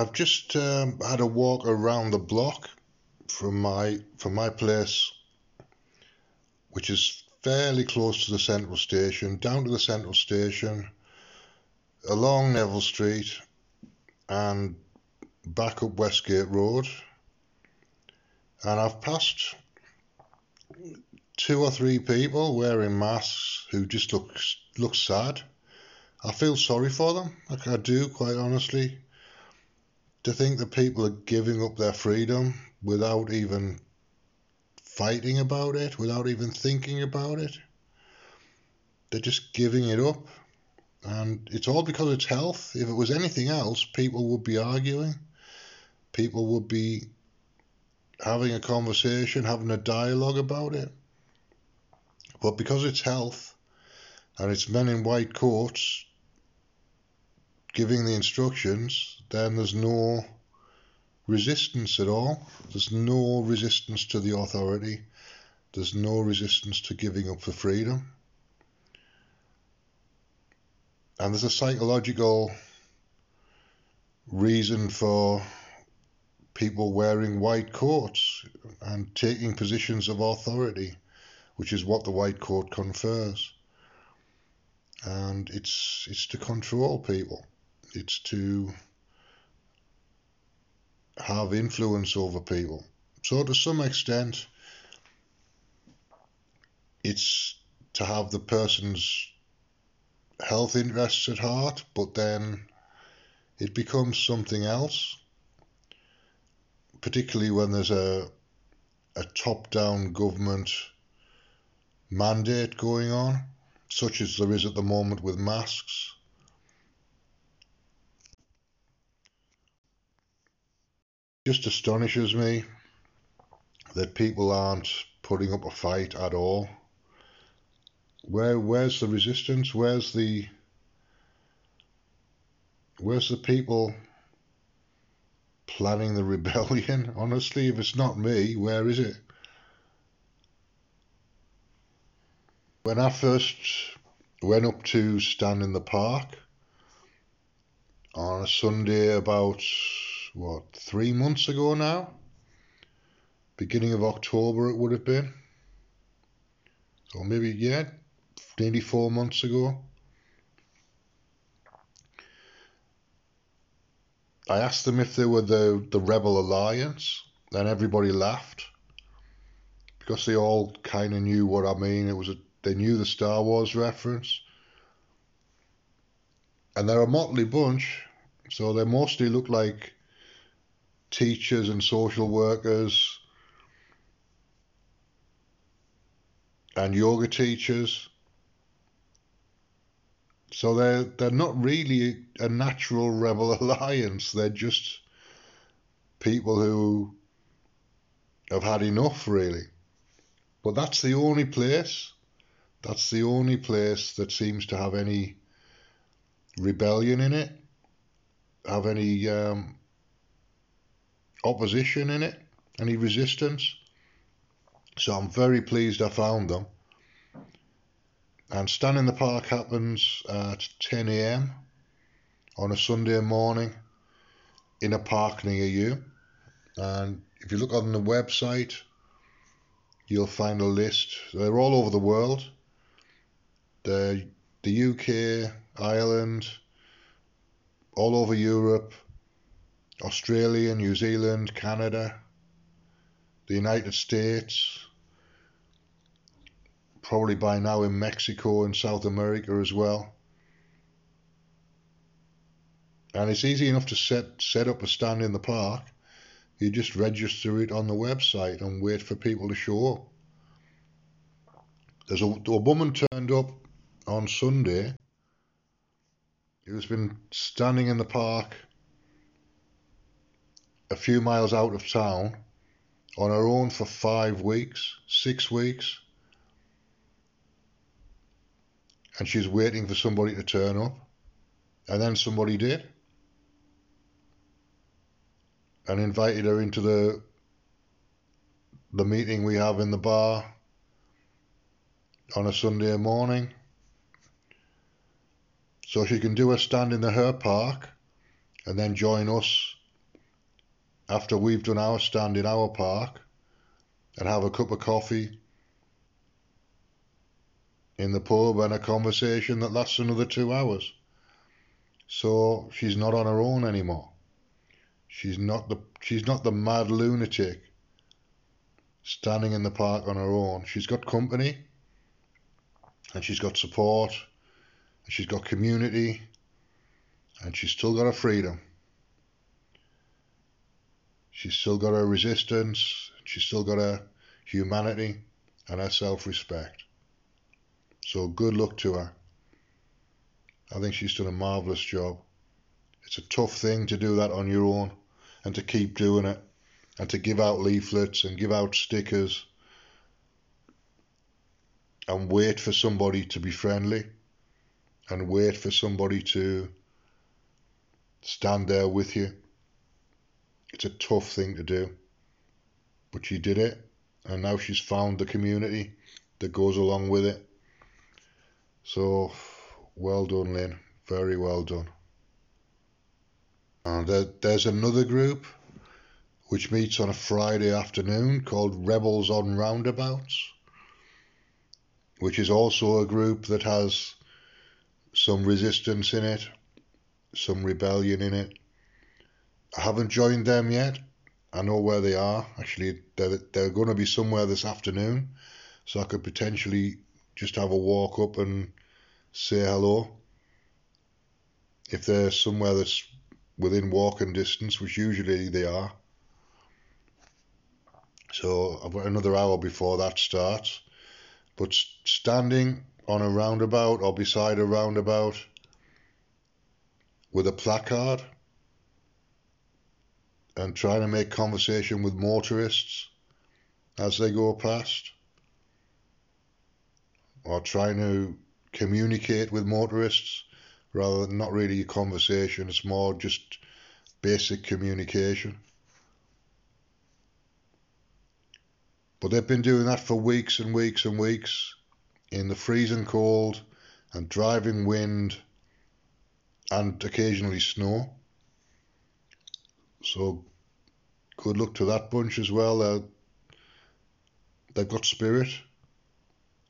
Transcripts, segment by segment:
I've just um, had a walk around the block from my from my place, which is fairly close to the central station, down to the central station, along Neville Street, and back up Westgate Road. And I've passed two or three people wearing masks who just look look sad. I feel sorry for them. Like I do, quite honestly. To think that people are giving up their freedom without even fighting about it, without even thinking about it. They're just giving it up. And it's all because it's health. If it was anything else, people would be arguing. People would be having a conversation, having a dialogue about it. But because it's health and it's men in white coats giving the instructions, then there's no resistance at all. There's no resistance to the authority. There's no resistance to giving up for freedom. And there's a psychological reason for people wearing white coats and taking positions of authority, which is what the white coat confers. And it's it's to control people. It's to have influence over people. So to some extent, it's to have the person's health interests at heart, but then it becomes something else, particularly when there's a, a top down government mandate going on, such as there is at the moment with masks. Just astonishes me that people aren't putting up a fight at all. Where where's the resistance? Where's the where's the people planning the rebellion? Honestly, if it's not me, where is it? When I first went up to stand in the park on a Sunday about what three months ago now? Beginning of October it would have been. Or maybe yeah nearly four months ago. I asked them if they were the, the Rebel Alliance and everybody laughed. Because they all kind of knew what I mean. It was a, they knew the Star Wars reference. And they're a motley bunch so they mostly look like teachers and social workers and yoga teachers. So they're they're not really a natural rebel alliance. They're just people who have had enough really. But that's the only place. That's the only place that seems to have any rebellion in it, have any um, opposition in it, any resistance. So I'm very pleased I found them. And Stand in the Park happens at 10 a.m. on a Sunday morning in a park near you. And if you look on the website, you'll find a list. They're all over the world. They're the UK, Ireland, all over Europe, Australia, New Zealand, Canada, the United States, probably by now in Mexico and South America as well. And it's easy enough to set set up a stand in the park. You just register it on the website and wait for people to show up. There's a, a woman turned up on Sunday who's been standing in the park a few miles out of town on her own for five weeks, six weeks, and she's waiting for somebody to turn up, and then somebody did, and invited her into the the meeting we have in the bar on a Sunday morning. So she can do a stand in the her park and then join us after we've done our stand in our park and have a cup of coffee in the pub and a conversation that lasts another two hours. So she's not on her own anymore. She's not the she's not the mad lunatic standing in the park on her own. She's got company and she's got support and she's got community and she's still got her freedom. She's still got her resistance, she's still got her humanity and her self respect. So good luck to her. I think she's done a marvellous job. It's a tough thing to do that on your own and to keep doing it and to give out leaflets and give out stickers and wait for somebody to be friendly and wait for somebody to stand there with you. It's a tough thing to do, but she did it, and now she's found the community that goes along with it. So, well done, Lynn. Very well done. And there, there's another group which meets on a Friday afternoon called Rebels on Roundabouts, which is also a group that has some resistance in it, some rebellion in it. I haven't joined them yet. I know where they are. Actually, they're, they're going to be somewhere this afternoon, so I could potentially just have a walk up and say hello. If they're somewhere that's within walking distance, which usually they are. So I've got another hour before that starts. But standing on a roundabout or beside a roundabout with a placard and trying to make conversation with motorists as they go past or trying to communicate with motorists rather than not really a conversation it's more just basic communication. But they've been doing that for weeks and weeks and weeks in the freezing cold and driving wind and occasionally snow. So good luck to that bunch as well. They're, they've got spirit,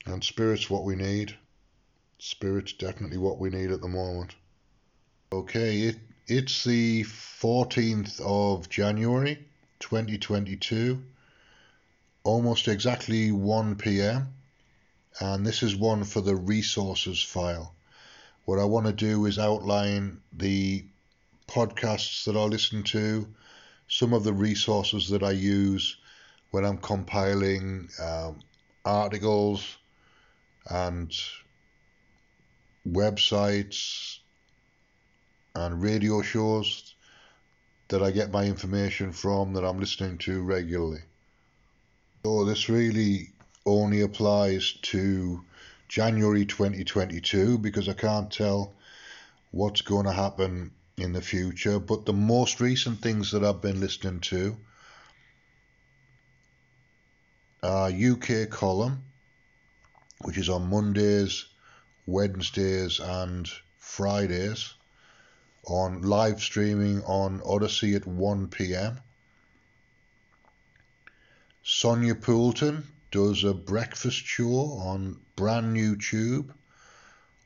and spirit's what we need. Spirit's definitely what we need at the moment. Okay, it, it's the 14th of January 2022, almost exactly 1 pm, and this is one for the resources file. What I want to do is outline the podcasts that I listen to, some of the resources that I use when I'm compiling um, articles and websites and radio shows that I get my information from that I'm listening to regularly. So this really only applies to January 2022 because I can't tell what's going to happen in the future. But the most recent things that I've been listening to are UK Column, which is on Mondays, Wednesdays, and Fridays, on live streaming on Odysee at 1 pm. Sonia Poulton does a breakfast show on brand new tube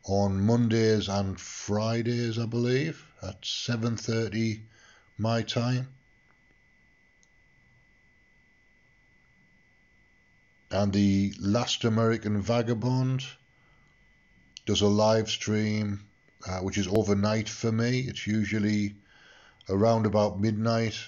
on Mondays and Fridays, I believe at 7.30 my time. And the Last American Vagabond does a live stream, uh, which is overnight for me. It's usually around about midnight.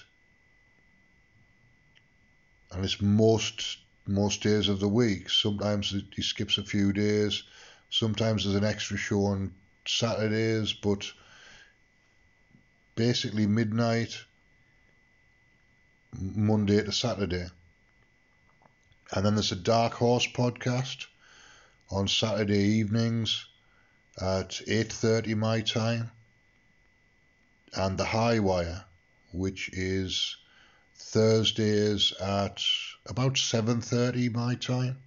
And it's most most days of the week. Sometimes he skips a few days. Sometimes there's an extra show on Saturdays, but basically midnight, Monday to Saturday. And then there's a Dark Horse podcast on Saturday evenings at 8.30 my time. And the High Wire, which is Thursdays at about 7.30 my time.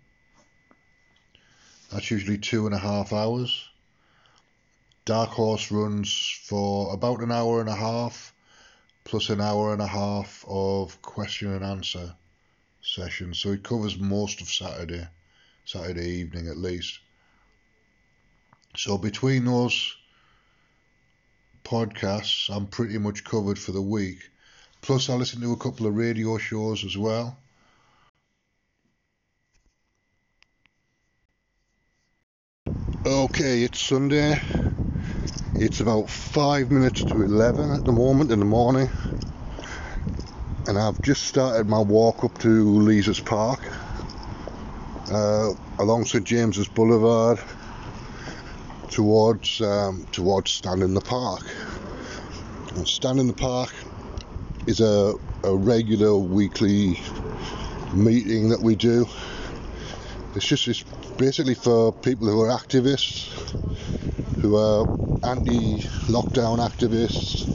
That's usually two and a half hours. Dark Horse runs for about an hour and a half plus an hour and a half of question and answer sessions. So it covers most of Saturday, Saturday evening at least. So between those podcasts, I'm pretty much covered for the week. Plus, I listen to a couple of radio shows as well. Okay, it's Sunday. It's about five minutes to 11 at the moment in the morning, and I've just started my walk up to Leazes Park uh, along St James's Boulevard towards um, towards Stand in the Park. And Stand in the Park is a, a regular weekly meeting that we do. It's just it's basically for people who are activists, who are anti-lockdown activists,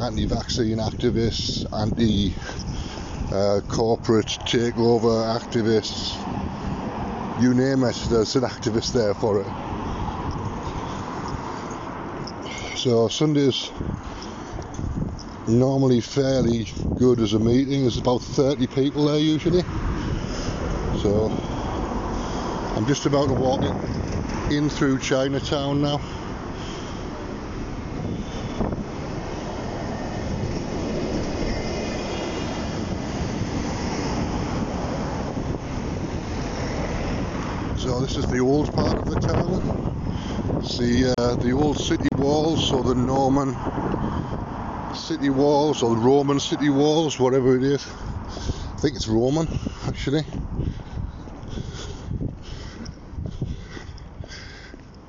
anti-vaccine activists, anti-corporate takeover activists. You name it, there's an activist there for it. So Sundays normally fairly good as a meeting. There's about 30 people there usually. So I'm just about to walk in, through Chinatown now. So this is the old part of the town. It's the uh, the old city walls, or the Norman city walls, or Roman city walls, whatever it is. I think it's Roman, actually.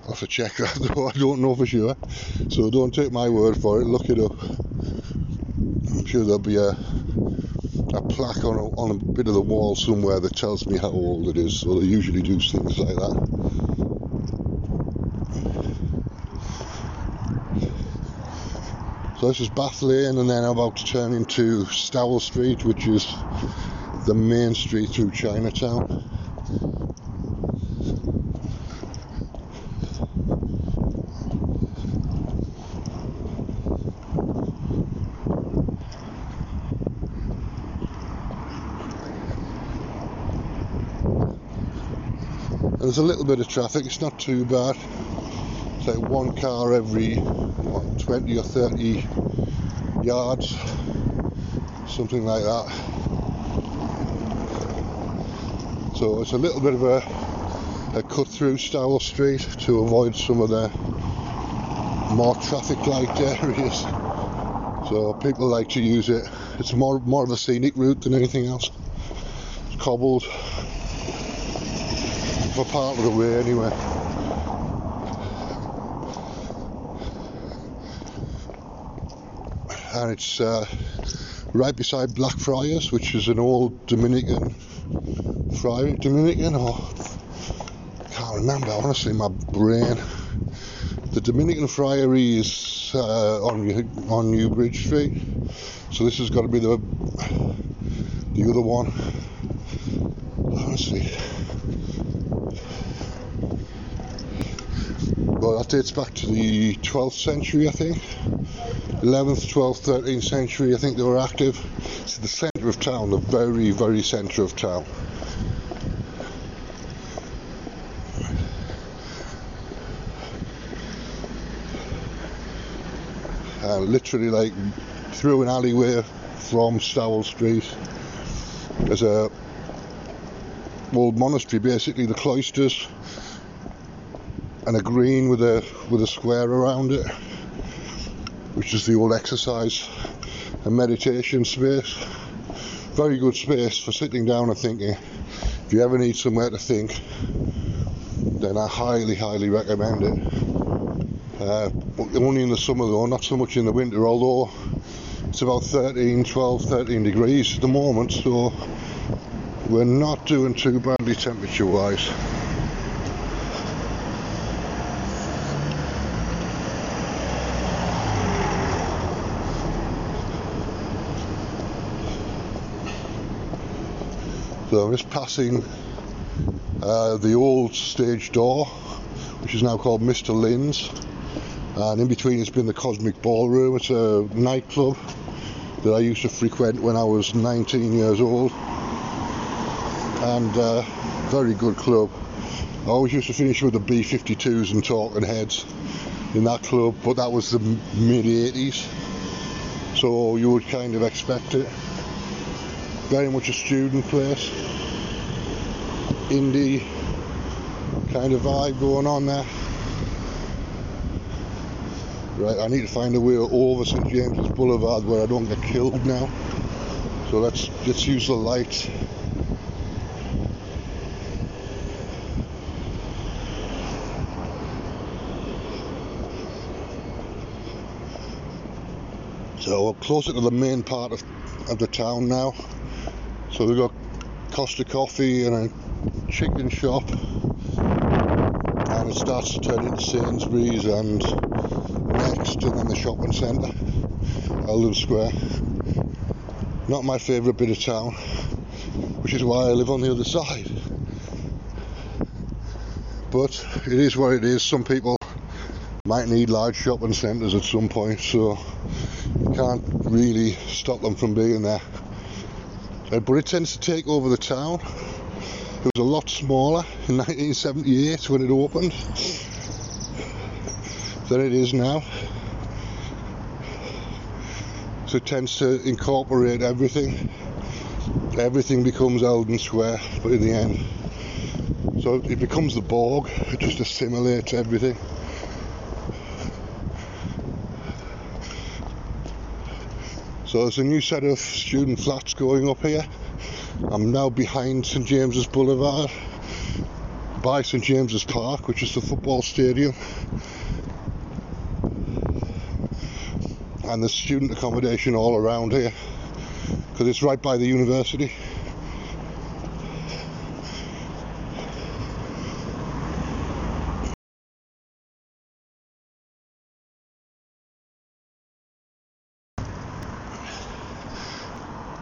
I'll have to check that though, I don't know for sure. So don't take my word for it, look it up. I'm sure there'll be a, a plaque on a, on a bit of the wall somewhere that tells me how old it is, so they usually do things like that. So this is Bath Lane, and then I'm about to turn into Stowell Street, which is the main street through Chinatown. There's a little bit of traffic, it's not too bad. It's like one car every what, 20 or 30 yards, something like that. So it's a little bit of a, a cut through Stowell Street to avoid some of the more traffic light areas. So people like to use it. It's more more of a scenic route than anything else. It's cobbled for part of the way anyway. And it's uh, right beside Blackfriars, which is an old Dominican friary. Dominican or I can't remember. Honestly, my brain. The Dominican friary is uh, on on New Bridge Street, so this has got to be the the other one. Honestly. Well, that dates back to the 12th century, I think. 11th, 12th, 13th century, I think they were active. It's the centre of town, the very, very centre of town. Literally, like through an alleyway from Stowell Street, there's a old monastery, basically the cloisters and a green with a with a square around it, which is the old exercise and meditation space. Very good space for sitting down and thinking. If you ever need somewhere to think, then I highly, highly recommend it. Uh, only in the summer though, not so much in the winter, although it's about 13, 12, 13 degrees at the moment, so we're not doing too badly temperature wise. So I'm just passing uh, the old stage door, which is now called Mr. Lynn's. And in between, it's been the Cosmic Ballroom. It's a nightclub that I used to frequent when I was 19 years old. And uh, very good club. I always used to finish with the B52s and Talking Heads in that club, but that was the mid 80s, so you would kind of expect it. Very much a student place, indie kind of vibe going on there. Right, I need to find a way over St James's Boulevard where I don't get killed now. So let's let's use the light. So we're closer to the main part of, of the town now. So we've got Costa Coffee and a chicken shop. And it starts to turn into Sainsbury's and Next and then the shopping centre, Eldon Square. Not my favourite bit of town, which is why I live on the other side. But it is what it is. Some people might need large shopping centres at some point, so you can't really stop them from being there. But it tends to take over the town. It was a lot smaller in 1978 when it opened than it is now. So it tends to incorporate everything. Everything becomes Eldon Square, but in the end, so it becomes the Borg. It just assimilates everything. So there's a new set of student flats going up here. I'm now behind St James's Boulevard by St James's Park, which is the football stadium. And there's student accommodation all around here because it's right by the university.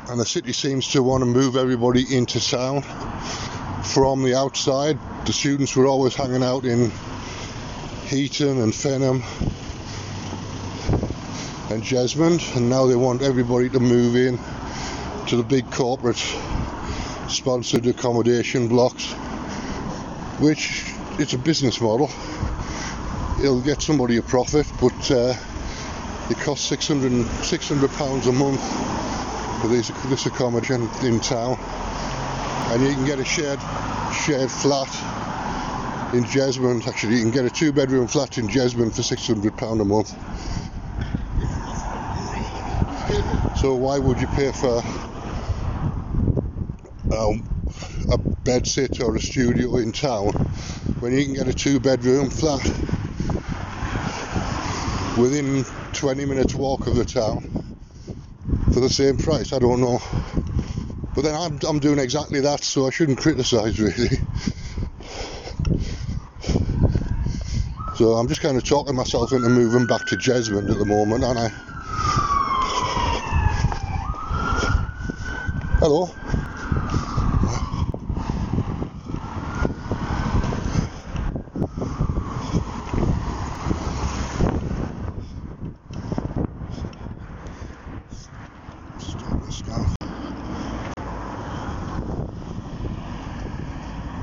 And the city seems to want to move everybody into town from the outside. The students were always hanging out in Heaton and Fenham and Jesmond, and now they want everybody to move in to the big corporate sponsored accommodation blocks, which it's a business model. It'll get somebody a profit, but uh, it costs 600 600 pounds a month for this, this accommodation in town, and you can get a shared shared flat in Jesmond. Actually, you can get a two bedroom flat in Jesmond for 600 pound a month. So why would you pay for um, a bed sit or a studio in town when you can get a two bedroom flat within 20 minutes walk of the town for the same price? I don't know. But then I'm, I'm doing exactly that, so I shouldn't criticise really. So I'm just kind of talking myself into moving back to Jesmond at the moment, and I. Hello.